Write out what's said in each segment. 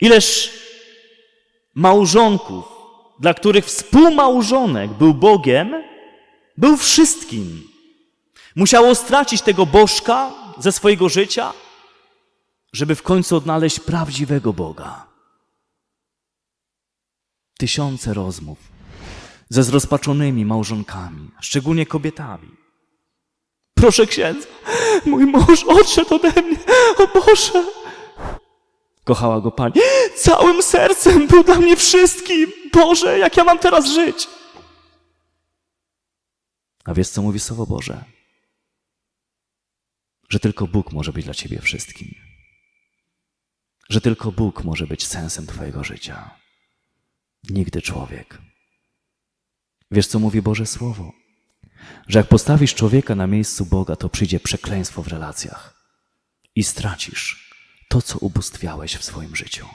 Ileż małżonków, dla których współmałżonek był Bogiem, był wszystkim. Musiało stracić tego bożka ze swojego życia, żeby w końcu odnaleźć prawdziwego Boga. Tysiące rozmów ze zrozpaczonymi małżonkami, szczególnie kobietami. Proszę księdza, mój mąż odszedł ode mnie, o Boże! Kochała go pani. Całym sercem był dla mnie wszystkim. Boże, jak ja mam teraz żyć? A wiesz, co mówi Słowo Boże? Że tylko Bóg może być dla ciebie wszystkim. Że tylko Bóg może być sensem twojego życia. Nigdy człowiek. Wiesz, co mówi Boże Słowo? Że jak postawisz człowieka na miejscu Boga, to przyjdzie przekleństwo w relacjach i stracisz to, co ubóstwiałeś w swoim życiu.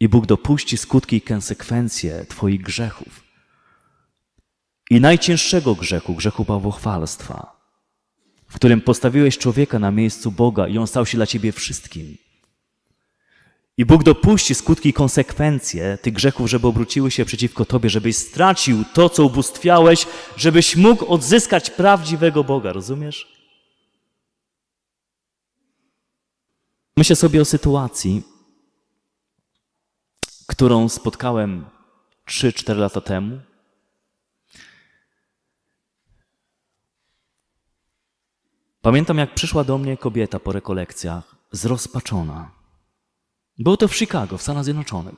I Bóg dopuści skutki i konsekwencje Twoich grzechów. I najcięższego grzechu, grzechu bałwochwalstwa, w którym postawiłeś człowieka na miejscu Boga i on stał się dla Ciebie wszystkim. I Bóg dopuści skutki i konsekwencje tych grzechów, żeby obróciły się przeciwko Tobie, żebyś stracił to, co ubóstwiałeś, żebyś mógł odzyskać prawdziwego Boga, rozumiesz? Myślę sobie o sytuacji, którą spotkałem 3-4 lata temu. Pamiętam, jak przyszła do mnie kobieta po rekolekcjach, zrozpaczona. Było to w Chicago, w Stanach Zjednoczonych.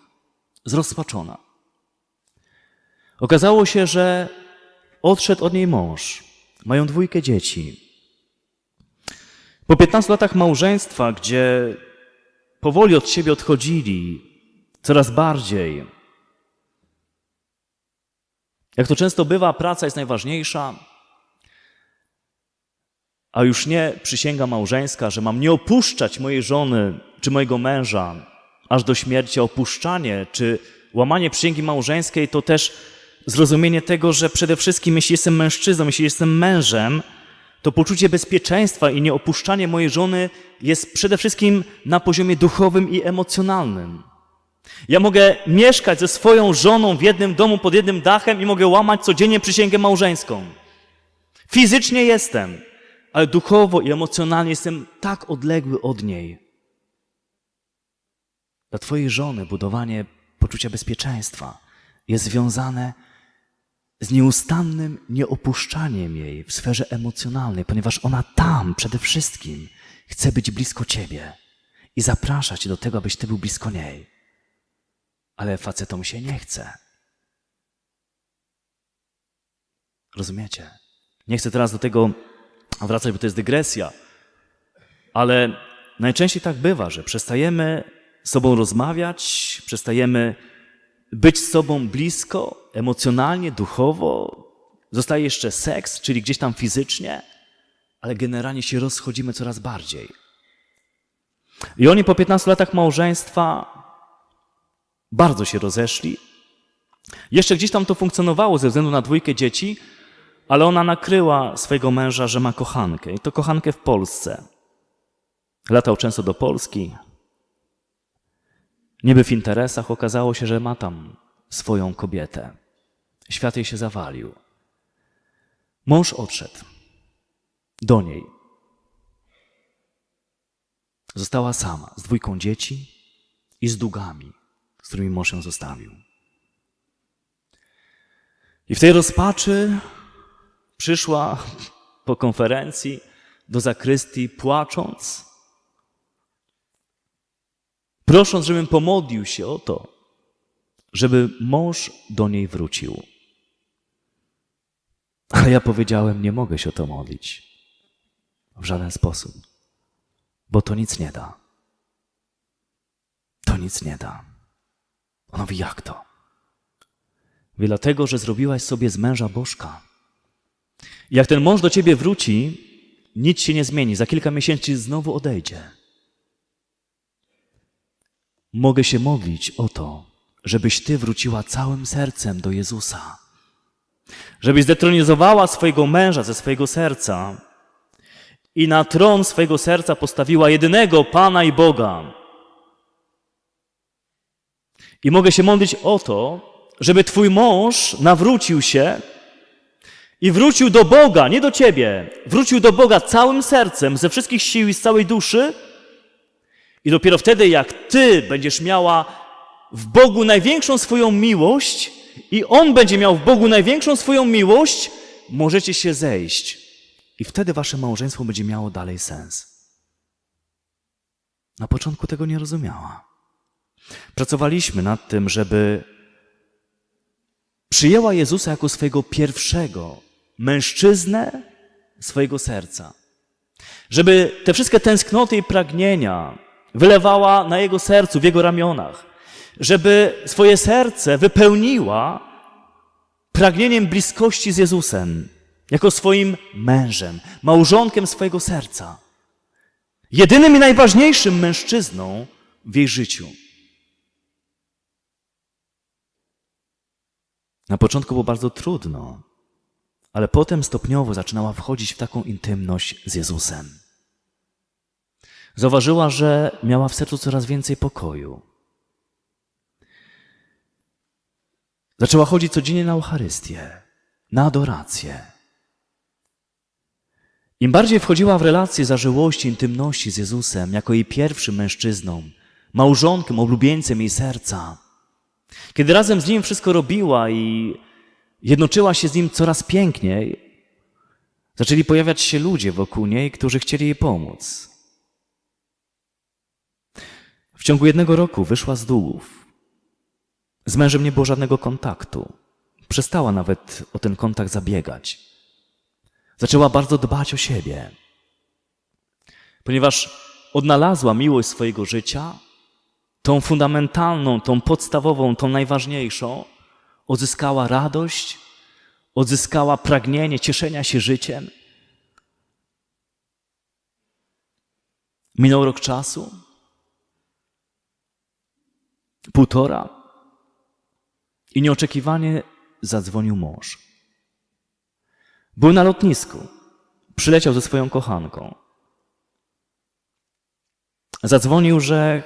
Zrozpaczona. Okazało się, że odszedł od niej mąż. Mają dwójkę dzieci. Po 15 latach małżeństwa, gdzie powoli od siebie odchodzili, coraz bardziej. Jak to często bywa, praca jest najważniejsza, a już nie przysięga małżeńska, że mam nie opuszczać mojej żony czy mojego męża aż do śmierci. Opuszczanie czy łamanie przysięgi małżeńskiej to też zrozumienie tego, że przede wszystkim, jeśli jestem mężczyzną, jeśli jestem mężem, to poczucie bezpieczeństwa i nieopuszczanie mojej żony jest przede wszystkim na poziomie duchowym i emocjonalnym. Ja mogę mieszkać ze swoją żoną w jednym domu pod jednym dachem i mogę łamać codziennie przysięgę małżeńską. Fizycznie jestem, ale duchowo i emocjonalnie jestem tak odległy od niej. Dla Twojej żony budowanie poczucia bezpieczeństwa jest związane z nieustannym nieopuszczaniem jej w sferze emocjonalnej, ponieważ ona tam przede wszystkim chce być blisko Ciebie i zaprasza Cię do tego, abyś Ty był blisko niej. Ale facetom się nie chce. Rozumiecie? Nie chcę teraz do tego wracać, bo to jest dygresja, ale najczęściej tak bywa, że przestajemy z sobą rozmawiać, przestajemy być z sobą blisko, emocjonalnie, duchowo. Zostaje jeszcze seks, czyli gdzieś tam fizycznie, ale generalnie się rozchodzimy coraz bardziej. I oni po 15 latach małżeństwa bardzo się rozeszli. Jeszcze gdzieś tam to funkcjonowało ze względu na dwójkę dzieci, ale ona nakryła swojego męża, że ma kochankę. I to kochankę w Polsce. Latał często do Polski. Niby w interesach okazało się, że ma tam swoją kobietę. Świat jej się zawalił. Mąż odszedł do niej. Została sama z dwójką dzieci i z długami, z którymi mąż ją zostawił. I w tej rozpaczy przyszła po konferencji do zakrystii płacząc, prosząc, żebym pomodlił się o to, żeby mąż do niej wrócił. Ale ja powiedziałem, nie mogę się o to modlić. W żaden sposób. Bo to nic nie da. To nic nie da. On mówi, jak to? Wie, dlatego, że zrobiłaś sobie z męża bożka. Jak ten mąż do ciebie wróci, nic się nie zmieni. Za kilka miesięcy znowu odejdzie. Mogę się modlić o to, żebyś ty wróciła całym sercem do Jezusa. Żebyś zdetronizowała swojego męża ze swojego serca i na tron swojego serca postawiła jedynego Pana i Boga. I mogę się modlić o to, żeby Twój mąż nawrócił się i wrócił do Boga, nie do Ciebie. Wrócił do Boga całym sercem, ze wszystkich sił i z całej duszy. I dopiero wtedy, jak Ty będziesz miała w Bogu największą swoją miłość i On będzie miał w Bogu największą swoją miłość, możecie się zejść. I wtedy Wasze małżeństwo będzie miało dalej sens. Na początku tego nie rozumiała. Pracowaliśmy nad tym, żeby przyjęła Jezusa jako swojego pierwszego mężczyznę swojego serca. Żeby te wszystkie tęsknoty i pragnienia wylewała na jego sercu, w jego ramionach. Żeby swoje serce wypełniła pragnieniem bliskości z Jezusem, jako swoim mężem, małżonkiem swojego serca. Jedynym i najważniejszym mężczyzną w jej życiu. Na początku było bardzo trudno, ale potem stopniowo zaczynała wchodzić w taką intymność z Jezusem. Zauważyła, że miała w sercu coraz więcej pokoju. Zaczęła chodzić codziennie na Eucharystię, na adorację. Im bardziej wchodziła w relacje zażyłości, intymności z Jezusem, jako jej pierwszym mężczyzną, małżonkiem, oblubieńcem jej serca, kiedy razem z Nim wszystko robiła i jednoczyła się z Nim coraz piękniej, zaczęli pojawiać się ludzie wokół niej, którzy chcieli jej pomóc. Ciągu jednego roku wyszła z długów. Z mężem nie było żadnego kontaktu. Przestała nawet o ten kontakt zabiegać. Zaczęła bardzo dbać o siebie. Ponieważ odnalazła miłość swojego życia, tą fundamentalną, tą podstawową, tą najważniejszą, odzyskała radość, odzyskała pragnienie cieszenia się życiem. Minął rok czasu, półtora, i nieoczekiwanie zadzwonił mąż. Był na lotnisku, przyleciał ze swoją kochanką. Zadzwonił, że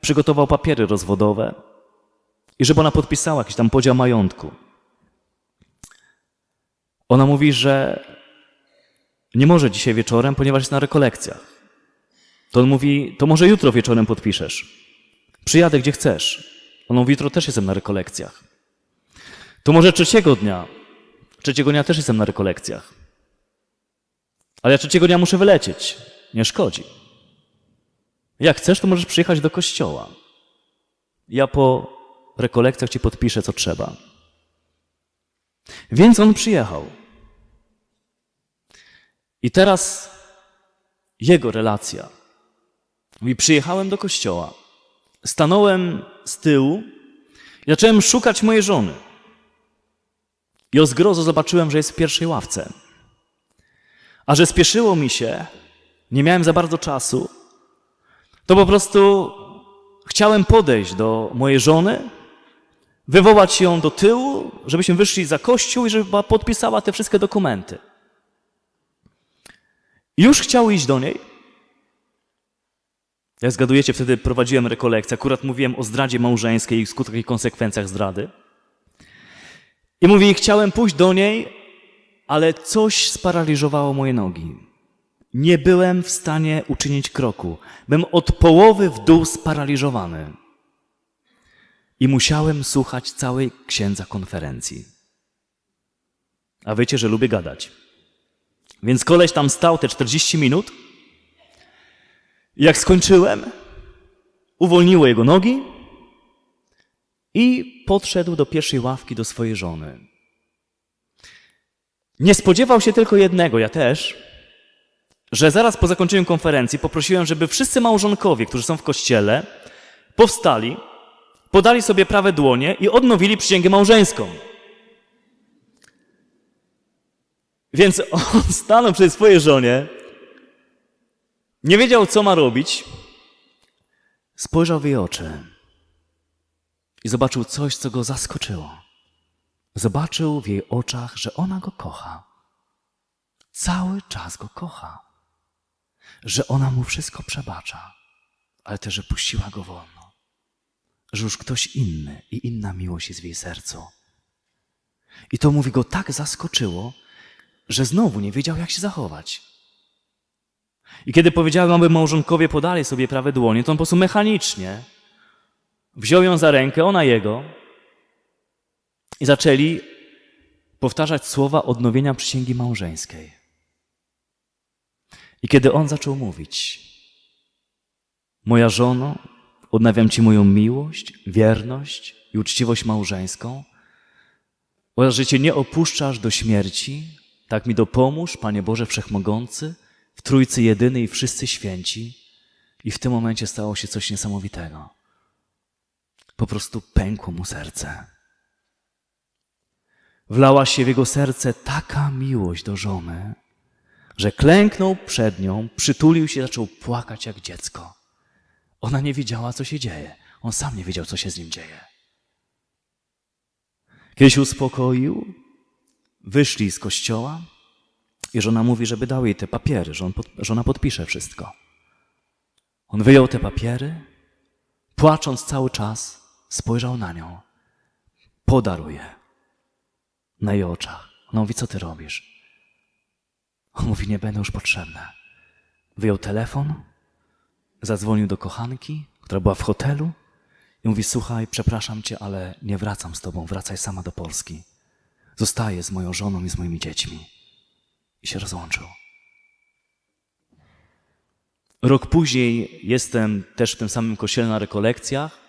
przygotował papiery rozwodowe i żeby ona podpisała jakiś tam podział majątku. Ona mówi, że nie może dzisiaj wieczorem, ponieważ jest na rekolekcjach. To on mówi, to może jutro wieczorem podpiszesz. Przyjadę gdzie chcesz. On mówi, jutro też jestem na rekolekcjach. To może trzeciego dnia. Trzeciego dnia też jestem na rekolekcjach. Ale ja trzeciego dnia muszę wylecieć. Nie szkodzi. Jak chcesz, to możesz przyjechać do kościoła. Ja po rekolekcjach ci podpiszę, co trzeba. Więc on przyjechał. I teraz jego relacja. Mówi, przyjechałem do kościoła. Stanąłem z tyłu i zacząłem szukać mojej żony. I o zgrozo zobaczyłem, że jest w pierwszej ławce. A że spieszyło mi się, nie miałem za bardzo czasu, to po prostu chciałem podejść do mojej żony, wywołać ją do tyłu, żebyśmy wyszli za kościół i żeby podpisała te wszystkie dokumenty. Już chciał iść do niej. Jak zgadujecie, wtedy prowadziłem rekolekcję. Akurat mówiłem o zdradzie małżeńskiej i skutkach i konsekwencjach zdrady. I mówi, chciałem pójść do niej, ale coś sparaliżowało moje nogi. Nie byłem w stanie uczynić kroku. Byłem od połowy w dół sparaliżowany. I musiałem słuchać całej księdza konferencji. A wiecie, że lubię gadać. Więc koleś tam stał te 40 minut. Jak skończyłem, uwolniło jego nogi i podszedł do pierwszej ławki do swojej żony. Nie spodziewał się tylko jednego, ja też, że zaraz po zakończeniu konferencji poprosiłem, żeby wszyscy małżonkowie, którzy są w kościele, powstali, podali sobie prawe dłonie i odnowili przysięgę małżeńską. Więc on stanął przy swojej żonie, nie wiedział, co ma robić, spojrzał w jej oczy i zobaczył coś, co go zaskoczyło. Zobaczył w jej oczach, że ona go kocha. Cały czas go kocha. że ona mu wszystko przebacza, ale też, że puściła go wolno. Że już ktoś inny i inna miłość jest w jej sercu. I to mówi go tak zaskoczyło, że znowu nie wiedział, jak się zachować. I kiedy powiedziałem, aby małżonkowie podali sobie prawe dłonie, to on po prostu mechanicznie wziął ją za rękę, ona jego, i zaczęli powtarzać słowa odnowienia przysięgi małżeńskiej. I kiedy on zaczął mówić, moja żono, odnawiam Ci moją miłość, wierność i uczciwość małżeńską, oraz że Cię nie opuszczasz do śmierci, tak mi dopomóż, Panie Boże Wszechmogący, w Trójcy Jedyny i wszyscy święci. I w tym momencie stało się coś niesamowitego. Po prostu pękło mu serce. Wlała się w jego serce taka miłość do żony, że klęknął przed nią, przytulił się, zaczął płakać jak dziecko. Ona nie wiedziała, co się dzieje. On sam nie wiedział, co się z nim dzieje. Kiedy się uspokoił, wyszli z kościoła i żona mówi, żeby dał jej te papiery, że, on pod, że ona podpisze wszystko. On wyjął te papiery, płacząc cały czas, spojrzał na nią. Podarł je na jej oczach. Ona mówi, co ty robisz? On mówi, nie będę już potrzebna. Wyjął telefon, zadzwonił do kochanki, która była w hotelu i mówi, słuchaj, przepraszam cię, ale nie wracam z tobą, wracaj sama do Polski. Zostaję z moją żoną i z moimi dziećmi. I się rozłączył. Rok później jestem też w tym samym kościele na rekolekcjach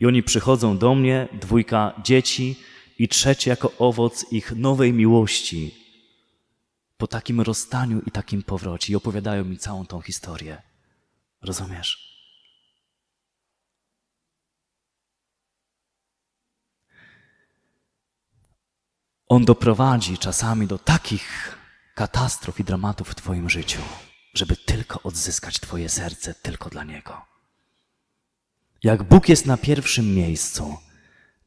i oni przychodzą do mnie, dwójka dzieci i trzecie jako owoc ich nowej miłości po takim rozstaniu i takim powrocie i opowiadają mi całą tą historię. Rozumiesz? On doprowadzi czasami do takich katastrof i dramatów w Twoim życiu, żeby tylko odzyskać Twoje serce tylko dla Niego. Jak Bóg jest na pierwszym miejscu,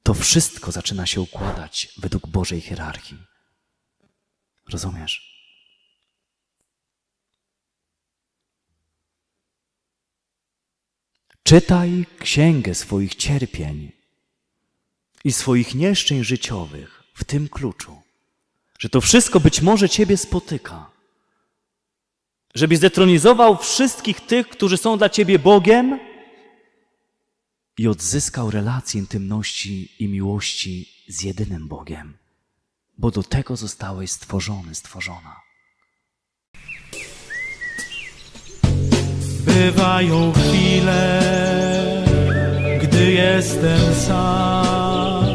to wszystko zaczyna się układać według Bożej hierarchii. Rozumiesz? Czytaj księgę swoich cierpień i swoich nieszczęść życiowych w tym kluczu, że to wszystko być może Ciebie spotyka. Żebyś zdetronizował wszystkich tych, którzy są dla Ciebie Bogiem i odzyskał relację intymności i miłości z jedynym Bogiem, bo do tego zostałeś stworzony, stworzona. Bywają chwile, gdy jestem sam.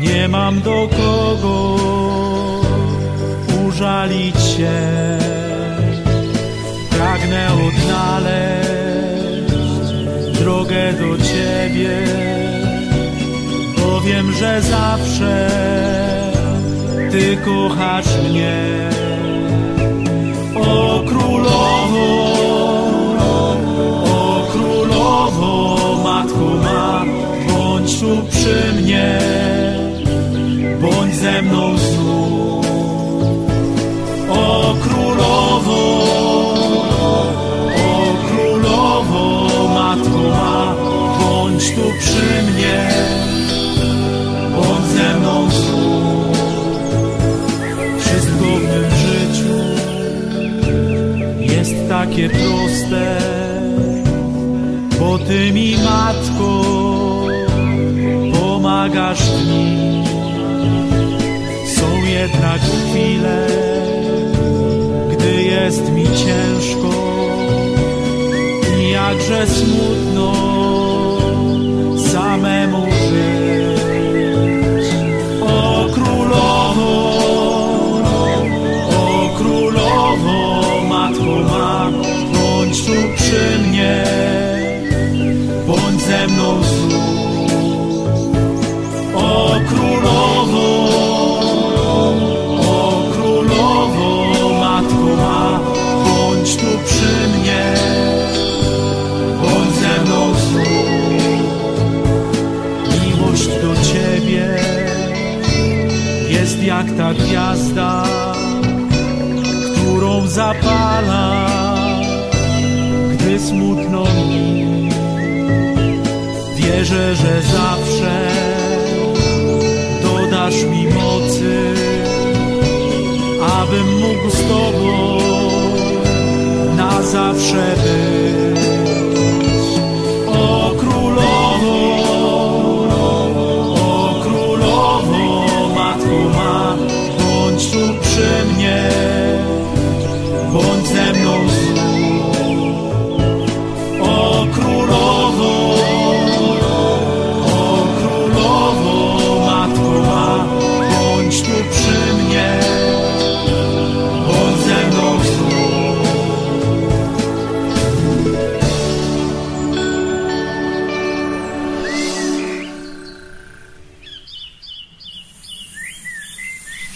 Nie mam do kogo użalić się. Pragnę odnaleźć drogę do Ciebie, bo wiem, że zawsze Ty kochasz mnie. O królowo, o królowo, matko ma, bądź tu przy mnie, bądź ze mną takie proste, bo Ty mi, Matko, pomagasz mi. Są jednak chwile, gdy jest mi ciężko i jakże smutno jak ta gwiazda, którą zapalasz smutno mi. Wierzę, że zawsze dodasz mi mocy, abym mógł z Tobą na zawsze być.